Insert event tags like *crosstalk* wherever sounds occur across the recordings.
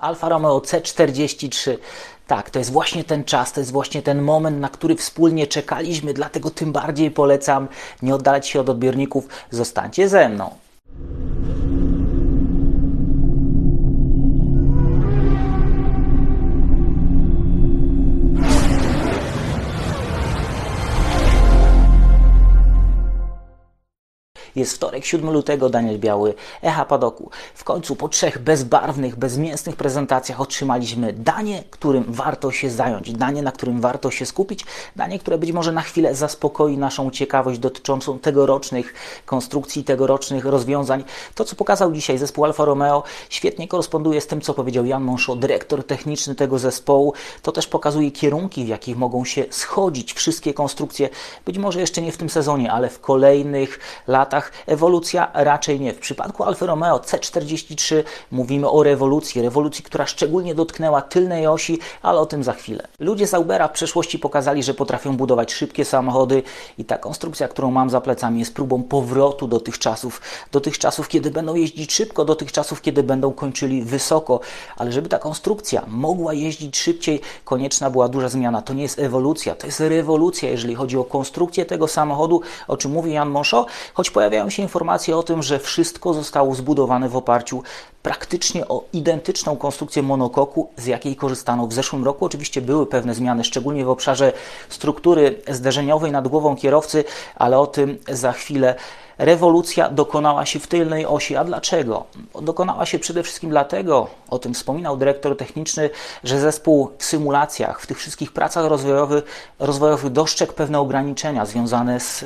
Alfa Romeo C43. Tak, to jest właśnie ten czas, to jest właśnie ten moment, na który wspólnie czekaliśmy, dlatego tym bardziej polecam nie oddalać się od odbiorników, zostańcie ze mną. Jest wtorek, 7 lutego, Daniel Biały, Echa Padoku. W końcu po trzech bezbarwnych, bezmięsnych prezentacjach otrzymaliśmy danie, którym warto się zająć, danie, na którym warto się skupić, danie, które być może na chwilę zaspokoi naszą ciekawość dotyczącą tegorocznych konstrukcji, tegorocznych rozwiązań. To, co pokazał dzisiaj zespół Alfa Romeo, świetnie koresponduje z tym, co powiedział Jan Moncho, dyrektor techniczny tego zespołu. To też pokazuje kierunki, w jakich mogą się schodzić wszystkie konstrukcje, być może jeszcze nie w tym sezonie, ale w kolejnych latach ewolucja raczej nie. W przypadku Alfa Romeo C43 mówimy o rewolucji, rewolucji, która szczególnie dotknęła tylnej osi, ale o tym za chwilę. Ludzie z Aubera w przeszłości pokazali, że potrafią budować szybkie samochody i ta konstrukcja, którą mam za plecami jest próbą powrotu do tych czasów, do tych czasów, kiedy będą jeździć szybko, do tych czasów, kiedy będą kończyli wysoko, ale żeby ta konstrukcja mogła jeździć szybciej, konieczna była duża zmiana. To nie jest ewolucja, to jest rewolucja, jeżeli chodzi o konstrukcję tego samochodu, o czym mówi Jan Moncho, choć pojawiają pojawiają się informacje o tym, że wszystko zostało zbudowane w oparciu praktycznie o identyczną konstrukcję monokoku, z jakiej korzystano w zeszłym roku. Oczywiście były pewne zmiany, szczególnie w obszarze struktury zderzeniowej nad głową kierowcy, ale o tym za chwilę. Rewolucja dokonała się w tylnej osi. A dlaczego? Dokonała się przede wszystkim dlatego, o tym wspominał dyrektor techniczny, że zespół w symulacjach, w tych wszystkich pracach rozwojowych, rozwojowych dostrzegł pewne ograniczenia związane z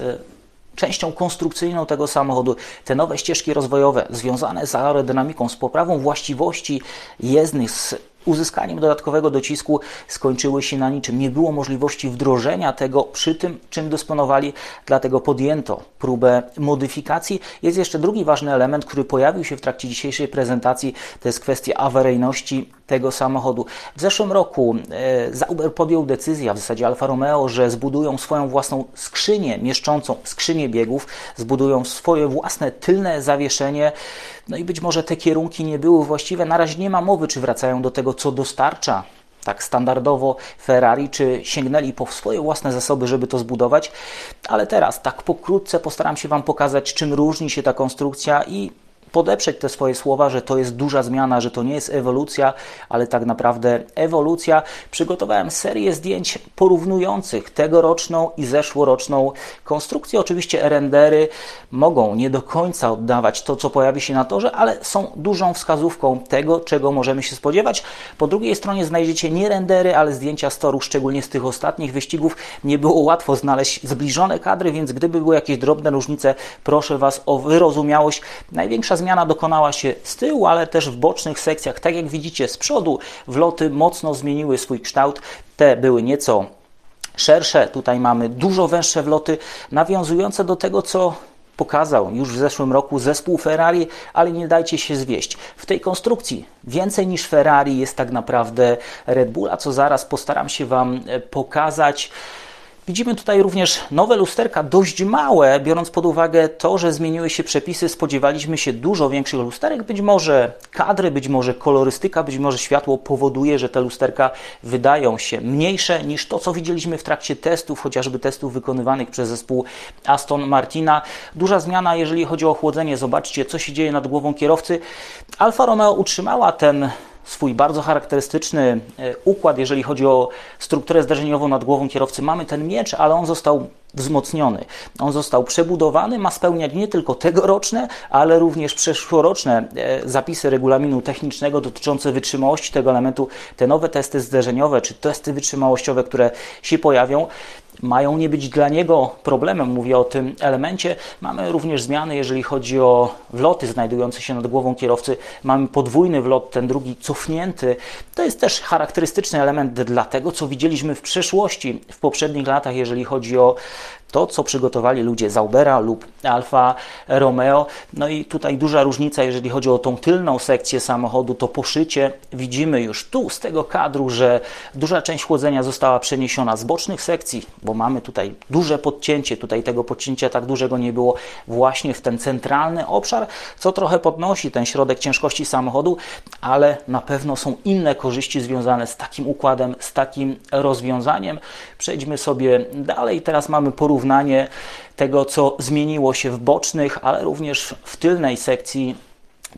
częścią konstrukcyjną tego samochodu. Te nowe ścieżki rozwojowe związane z aerodynamiką, z poprawą właściwości jezdnych, z uzyskaniem dodatkowego docisku skończyły się na niczym. Nie było możliwości wdrożenia tego przy tym, czym dysponowali, dlatego podjęto próbę modyfikacji. Jest jeszcze drugi ważny element, który pojawił się w trakcie dzisiejszej prezentacji, to jest kwestia awaryjności tego samochodu. W zeszłym roku e, Zauber podjął decyzję, a w zasadzie Alfa Romeo, że zbudują swoją własną skrzynię mieszczącą skrzynię biegów, zbudują swoje własne tylne zawieszenie, no i być może te kierunki nie były właściwe. Na razie nie ma mowy, czy wracają do tego, co dostarcza tak standardowo Ferrari, czy sięgnęli po swoje własne zasoby, żeby to zbudować. Ale teraz, tak pokrótce, postaram się Wam pokazać, czym różni się ta konstrukcja i podeprzeć te swoje słowa, że to jest duża zmiana, że to nie jest ewolucja, ale tak naprawdę ewolucja. Przygotowałem serię zdjęć porównujących tegoroczną i zeszłoroczną konstrukcję. Oczywiście rendery mogą nie do końca oddawać to, co pojawi się na torze, ale są dużą wskazówką tego, czego możemy się spodziewać. Po drugiej stronie znajdziecie nie rendery, ale zdjęcia z toru, szczególnie z tych ostatnich wyścigów. Nie było łatwo znaleźć zbliżone kadry, więc gdyby były jakieś drobne różnice, proszę Was o wyrozumiałość. Największa zmiana dokonała się z tyłu, ale też w bocznych sekcjach. Tak jak widzicie z przodu, wloty mocno zmieniły swój kształt. Te były nieco szersze, tutaj mamy dużo węższe wloty, nawiązujące do tego, co pokazał już w zeszłym roku zespół Ferrari, ale nie dajcie się zwieść. W tej konstrukcji więcej niż Ferrari jest tak naprawdę Red Bull, a co zaraz postaram się Wam pokazać. Widzimy tutaj również nowe lusterka, dość małe, biorąc pod uwagę to, że zmieniły się przepisy. Spodziewaliśmy się dużo większych lusterek. Być może kadry, być może kolorystyka, być może światło powoduje, że te lusterka wydają się mniejsze niż to, co widzieliśmy w trakcie testów, chociażby testów wykonywanych przez zespół Aston Martina. Duża zmiana, jeżeli chodzi o ochłodzenie. Zobaczcie, co się dzieje nad głową kierowcy. Alfa Romeo utrzymała ten swój bardzo charakterystyczny e, układ, jeżeli chodzi o strukturę zderzeniową nad głową kierowcy. Mamy ten miecz, ale on został wzmocniony. On został przebudowany, ma spełniać nie tylko tegoroczne, ale również przeszłoroczne e, zapisy regulaminu technicznego dotyczące wytrzymałości tego elementu. Te nowe testy zderzeniowe czy testy wytrzymałościowe, które się pojawią, mają nie być dla niego problemem. Mówię o tym elemencie. Mamy również zmiany, jeżeli chodzi o wloty znajdujące się nad głową kierowcy. Mamy podwójny wlot, ten drugi cofnięty. To jest też charakterystyczny element dla tego, co widzieliśmy w przeszłości, w poprzednich latach, jeżeli chodzi o to, co przygotowali ludzie z Aubera lub Alfa Romeo. No i tutaj duża różnica, jeżeli chodzi o tą tylną sekcję samochodu, to poszycie widzimy już tu z tego kadru, że duża część chłodzenia została przeniesiona z bocznych sekcji, bo mamy tutaj duże podcięcie, tutaj tego podcięcia tak dużego nie było, właśnie w ten centralny obszar, co trochę podnosi ten środek ciężkości samochodu, ale na pewno są inne korzyści związane z takim układem, z takim rozwiązaniem. Przejdźmy sobie dalej. Teraz mamy porównanie tego, co zmieniło się w bocznych, ale również w tylnej sekcji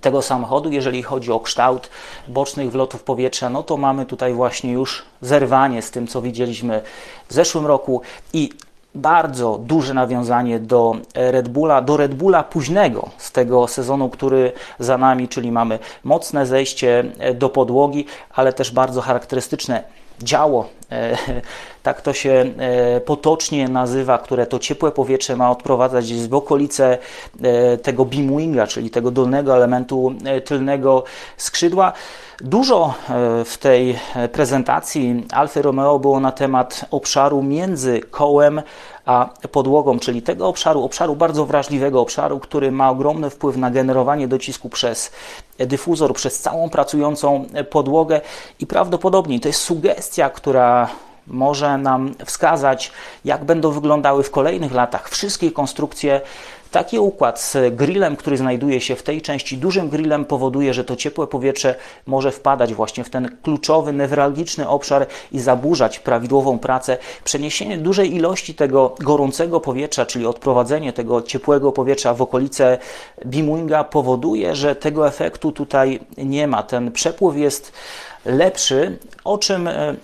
tego samochodu, jeżeli chodzi o kształt bocznych wlotów powietrza, no to mamy tutaj właśnie już zerwanie z tym, co widzieliśmy w zeszłym roku i bardzo duże nawiązanie do Red Bulla, do Red Bulla późnego z tego sezonu, który za nami, czyli mamy mocne zejście do podłogi, ale też bardzo charakterystyczne działo, e, *laughs* tak to się e, potocznie nazywa, które to ciepłe powietrze ma odprowadzać w okolice e, tego beamwinga, czyli tego dolnego elementu tylnego skrzydła. Dużo w tej prezentacji Alfa Romeo było na temat obszaru między kołem a podłogą, czyli tego obszaru, obszaru bardzo wrażliwego, obszaru, który ma ogromny wpływ na generowanie docisku przez dyfuzor, przez całą pracującą podłogę. I prawdopodobnie to jest sugestia, która może nam wskazać, jak będą wyglądały w kolejnych latach wszystkie konstrukcje Taki układ z grillem, który znajduje się w tej części, dużym grillem, powoduje, że to ciepłe powietrze może wpadać właśnie w ten kluczowy, newralgiczny obszar i zaburzać prawidłową pracę. Przeniesienie dużej ilości tego gorącego powietrza, czyli odprowadzenie tego ciepłego powietrza w okolice beamwinga powoduje, że tego efektu tutaj nie ma. Ten przepływ jest lepszy, o czym e,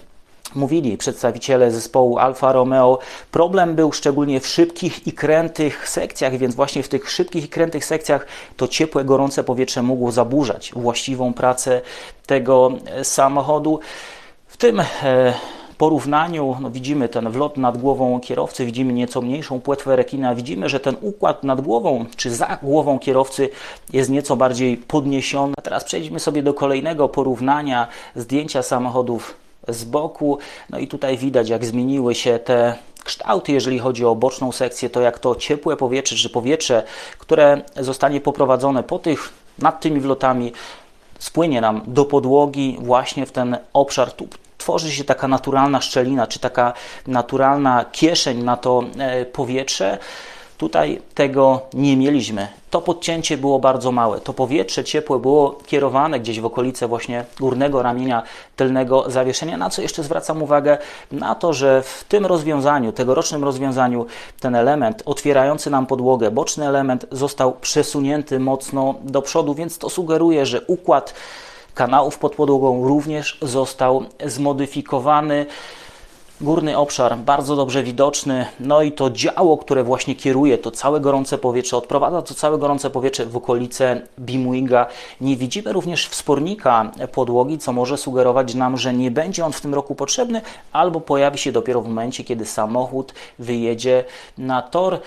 mówili przedstawiciele zespołu Alfa Romeo. Problem był szczególnie w szybkich i krętych sekcjach, więc właśnie w tych szybkich i krętych sekcjach to ciepłe, gorące powietrze mogło zaburzać właściwą pracę tego e, samochodu. W tym e, porównaniu no widzimy ten wlot nad głową kierowcy, widzimy nieco mniejszą płetwę rekina, widzimy, że ten układ nad głową czy za głową kierowcy jest nieco bardziej podniesiony. Teraz przejdźmy sobie do kolejnego porównania zdjęcia samochodów z boku. No i tutaj widać, jak zmieniły się te kształty, jeżeli chodzi o boczną sekcję, to jak to ciepłe powietrze, czy powietrze, które zostanie poprowadzone po tych, nad tymi wlotami, spłynie nam do podłogi właśnie w ten obszar. Tu tworzy się taka naturalna szczelina, czy taka naturalna kieszeń na to e, powietrze. Tutaj tego nie mieliśmy. To podcięcie było bardzo małe. To powietrze ciepłe było kierowane gdzieś w okolice właśnie górnego ramienia tylnego zawieszenia. Na co jeszcze zwracam uwagę? Na to, że w tym rozwiązaniu, tegorocznym rozwiązaniu, ten element otwierający nam podłogę, boczny element został przesunięty mocno do przodu, więc to sugeruje, że układ kanałów pod podłogą również został zmodyfikowany górny obszar bardzo dobrze widoczny, no i to działo, które właśnie kieruje to całe gorące powietrze, odprowadza to całe gorące powietrze w okolice beamwinga. Nie widzimy również wspornika podłogi, co może sugerować nam, że nie będzie on w tym roku potrzebny, albo pojawi się dopiero w momencie, kiedy samochód wyjedzie na tor.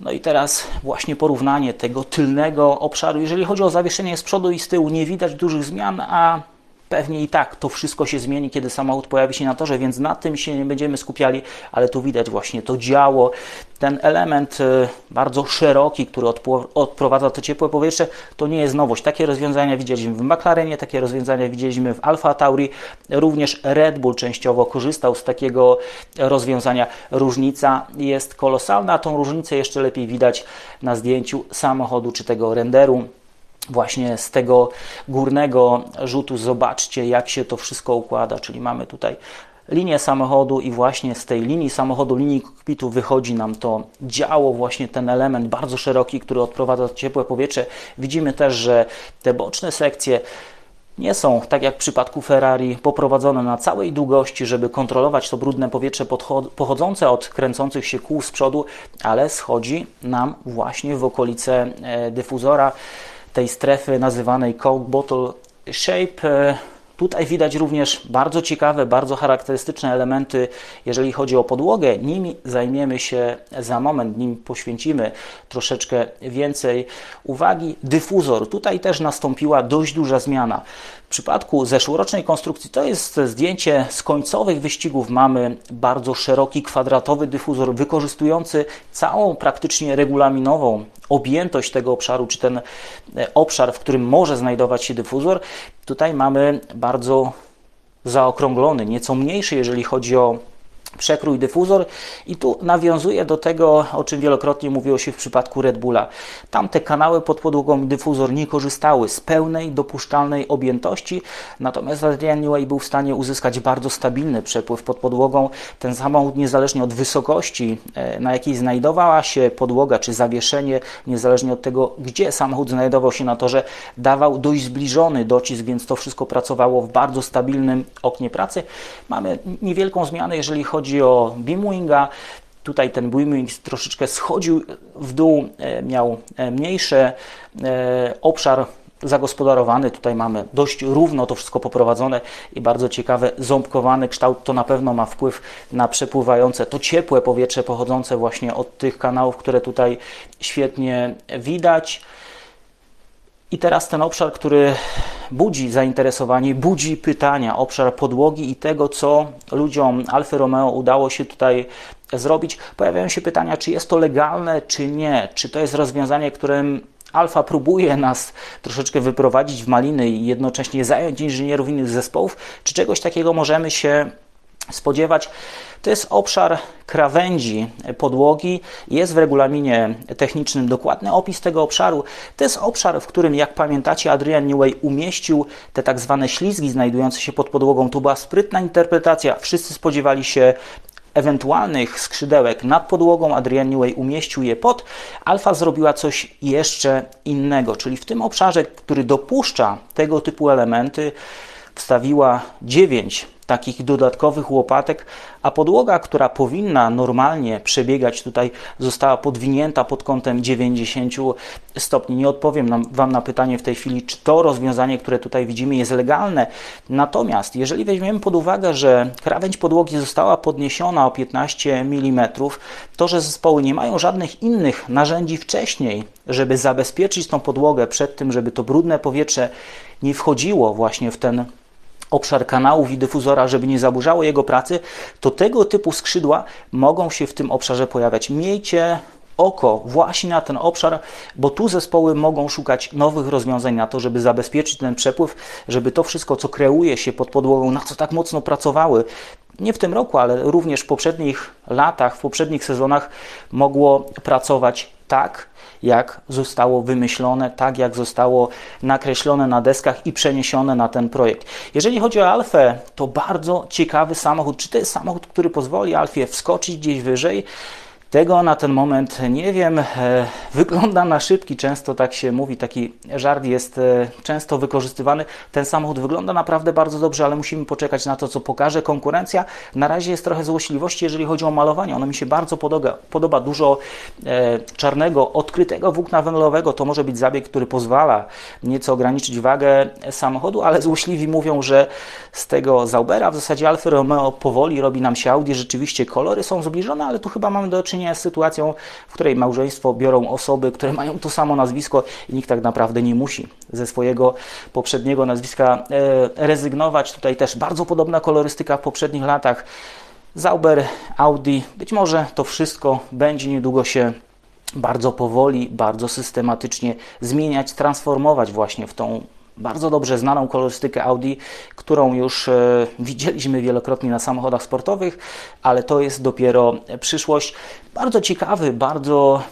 No i teraz właśnie porównanie tego tylnego obszaru. Jeżeli chodzi o zawieszenie z przodu i z tyłu, nie widać dużych zmian, a pewnie i tak to wszystko się zmieni, kiedy samochód pojawi się na torze, więc na tym się nie będziemy skupiali, ale tu widać właśnie to działo, ten element y, bardzo szeroki, który odprowadza to ciepłe powietrze, to nie jest nowość. Takie rozwiązania widzieliśmy w McLarenie, takie rozwiązania widzieliśmy w Alfa Tauri, również Red Bull częściowo korzystał z takiego rozwiązania. Różnica jest kolosalna, tą różnicę jeszcze lepiej widać na zdjęciu samochodu czy tego renderu właśnie z tego górnego rzutu. Zobaczcie, jak się to wszystko układa, czyli mamy tutaj linię samochodu i właśnie z tej linii samochodu, linii kokpitu wychodzi nam to działo, właśnie ten element bardzo szeroki, który odprowadza ciepłe powietrze. Widzimy też, że te boczne sekcje nie są, tak jak w przypadku Ferrari, poprowadzone na całej długości, żeby kontrolować to brudne powietrze pochodzące od kręcących się kół z przodu, ale schodzi nam właśnie w okolice e, dyfuzora tej strefy nazywanej Cold Bottle Shape. E, Tutaj widać również bardzo ciekawe, bardzo charakterystyczne elementy, jeżeli chodzi o podłogę. Nimi zajmiemy się za moment, nim poświęcimy troszeczkę więcej uwagi. Dyfuzor. Tutaj też nastąpiła dość duża zmiana. W przypadku zeszłorocznej konstrukcji to jest zdjęcie z końcowych wyścigów. Mamy bardzo szeroki, kwadratowy dyfuzor wykorzystujący całą praktycznie regulaminową objętość tego obszaru, czy ten e, obszar, w którym może znajdować się dyfuzor. Tutaj mamy bardzo zaokrąglony, nieco mniejszy, jeżeli chodzi o przekrój dyfuzor i tu nawiązuje do tego, o czym wielokrotnie mówiło się w przypadku Red Bulla. Tamte kanały pod podłogą dyfuzor nie korzystały z pełnej, dopuszczalnej objętości, natomiast Adrian Newey był w stanie uzyskać bardzo stabilny przepływ pod podłogą. Ten samochód niezależnie od wysokości, e, na jakiej znajdowała się podłoga czy zawieszenie, niezależnie od tego, gdzie samochód znajdował się na torze, dawał dość zbliżony docisk, więc to wszystko pracowało w bardzo stabilnym oknie pracy. Mamy niewielką zmianę, jeżeli chodzi chodzi o Beamwinga, tutaj ten Beamwing troszeczkę schodził w dół, e, miał e, mniejszy e, obszar zagospodarowany. Tutaj mamy dość równo to wszystko poprowadzone i bardzo ciekawe, ząbkowany kształt. To na pewno ma wpływ na przepływające, to ciepłe powietrze pochodzące właśnie od tych kanałów, które tutaj świetnie widać. I teraz ten obszar, który budzi zainteresowanie, budzi pytania, obszar podłogi i tego, co ludziom Alfa Romeo udało się tutaj zrobić. Pojawiają się pytania, czy jest to legalne, czy nie, czy to jest rozwiązanie, którym Alfa próbuje nas troszeczkę wyprowadzić w maliny i jednocześnie zająć inżynierów innych zespołów, czy czegoś takiego możemy się spodziewać. To jest obszar krawędzi podłogi. Jest w regulaminie technicznym dokładny opis tego obszaru. To jest obszar, w którym, jak pamiętacie, Adrian Newey umieścił te tak zwane ślizgi znajdujące się pod podłogą. To była sprytna interpretacja. Wszyscy spodziewali się ewentualnych skrzydełek nad podłogą. Adrian Newey umieścił je pod. Alfa zrobiła coś jeszcze innego, czyli w tym obszarze, który dopuszcza tego typu elementy, wstawiła 9 takich dodatkowych łopatek, a podłoga, która powinna normalnie przebiegać tutaj, została podwinięta pod kątem 90 stopni. Nie odpowiem nam, Wam na pytanie w tej chwili, czy to rozwiązanie, które tutaj widzimy, jest legalne. Natomiast, jeżeli weźmiemy pod uwagę, że krawędź podłogi została podniesiona o 15 mm, to, że zespoły nie mają żadnych innych narzędzi wcześniej, żeby zabezpieczyć tą podłogę przed tym, żeby to brudne powietrze nie wchodziło właśnie w ten obszar kanałów i dyfuzora, żeby nie zaburzało jego pracy, to tego typu skrzydła mogą się w tym obszarze pojawiać. Miejcie oko właśnie na ten obszar, bo tu zespoły mogą szukać nowych rozwiązań na to, żeby zabezpieczyć ten przepływ, żeby to wszystko, co kreuje się pod podłogą, na co tak mocno pracowały, nie w tym roku, ale również w poprzednich latach, w poprzednich sezonach mogło pracować tak, jak zostało wymyślone, tak jak zostało nakreślone na deskach i przeniesione na ten projekt. Jeżeli chodzi o Alfę, to bardzo ciekawy samochód. Czy to jest samochód, który pozwoli Alfie wskoczyć gdzieś wyżej? Tego na ten moment nie wiem. E, wygląda na szybki, często tak się mówi, taki żart jest e, często wykorzystywany. Ten samochód wygląda naprawdę bardzo dobrze, ale musimy poczekać na to, co pokaże konkurencja. Na razie jest trochę złośliwości, jeżeli chodzi o malowanie. Ono mi się bardzo podoba, podoba dużo e, czarnego, odkrytego włókna węglowego. To może być zabieg, który pozwala nieco ograniczyć wagę samochodu, ale złośliwi mówią, że z tego Zaubera w zasadzie Alfa Romeo powoli robi nam się Audi. Rzeczywiście kolory są zbliżone, ale tu chyba mamy do czynienia czynienia z sytuacją, w której małżeństwo biorą osoby, które mają to samo nazwisko i nikt tak naprawdę nie musi ze swojego poprzedniego nazwiska e, rezygnować. Tutaj też bardzo podobna kolorystyka w poprzednich latach. Zauber, Audi, być może to wszystko będzie niedługo się bardzo powoli, bardzo systematycznie zmieniać, transformować właśnie w tą bardzo dobrze znaną kolorystykę Audi, którą już e, widzieliśmy wielokrotnie na samochodach sportowych, ale to jest dopiero przyszłość. Bardzo ciekawy, bardzo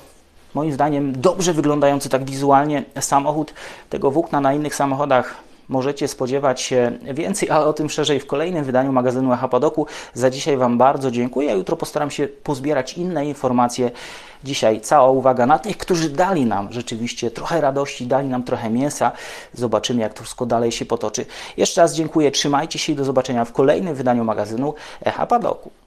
moim zdaniem dobrze wyglądający tak wizualnie samochód. Tego włókna na innych samochodach możecie spodziewać się więcej, ale o tym szerzej w kolejnym wydaniu magazynu Hapadoku. Za dzisiaj Wam bardzo dziękuję. Jutro postaram się pozbierać inne informacje. Dzisiaj cała uwaga na tych, którzy dali nam rzeczywiście trochę radości, dali nam trochę mięsa. Zobaczymy, jak to wszystko dalej się potoczy. Jeszcze raz dziękuję, trzymajcie się i do zobaczenia w kolejnym wydaniu magazynu Hapadoku.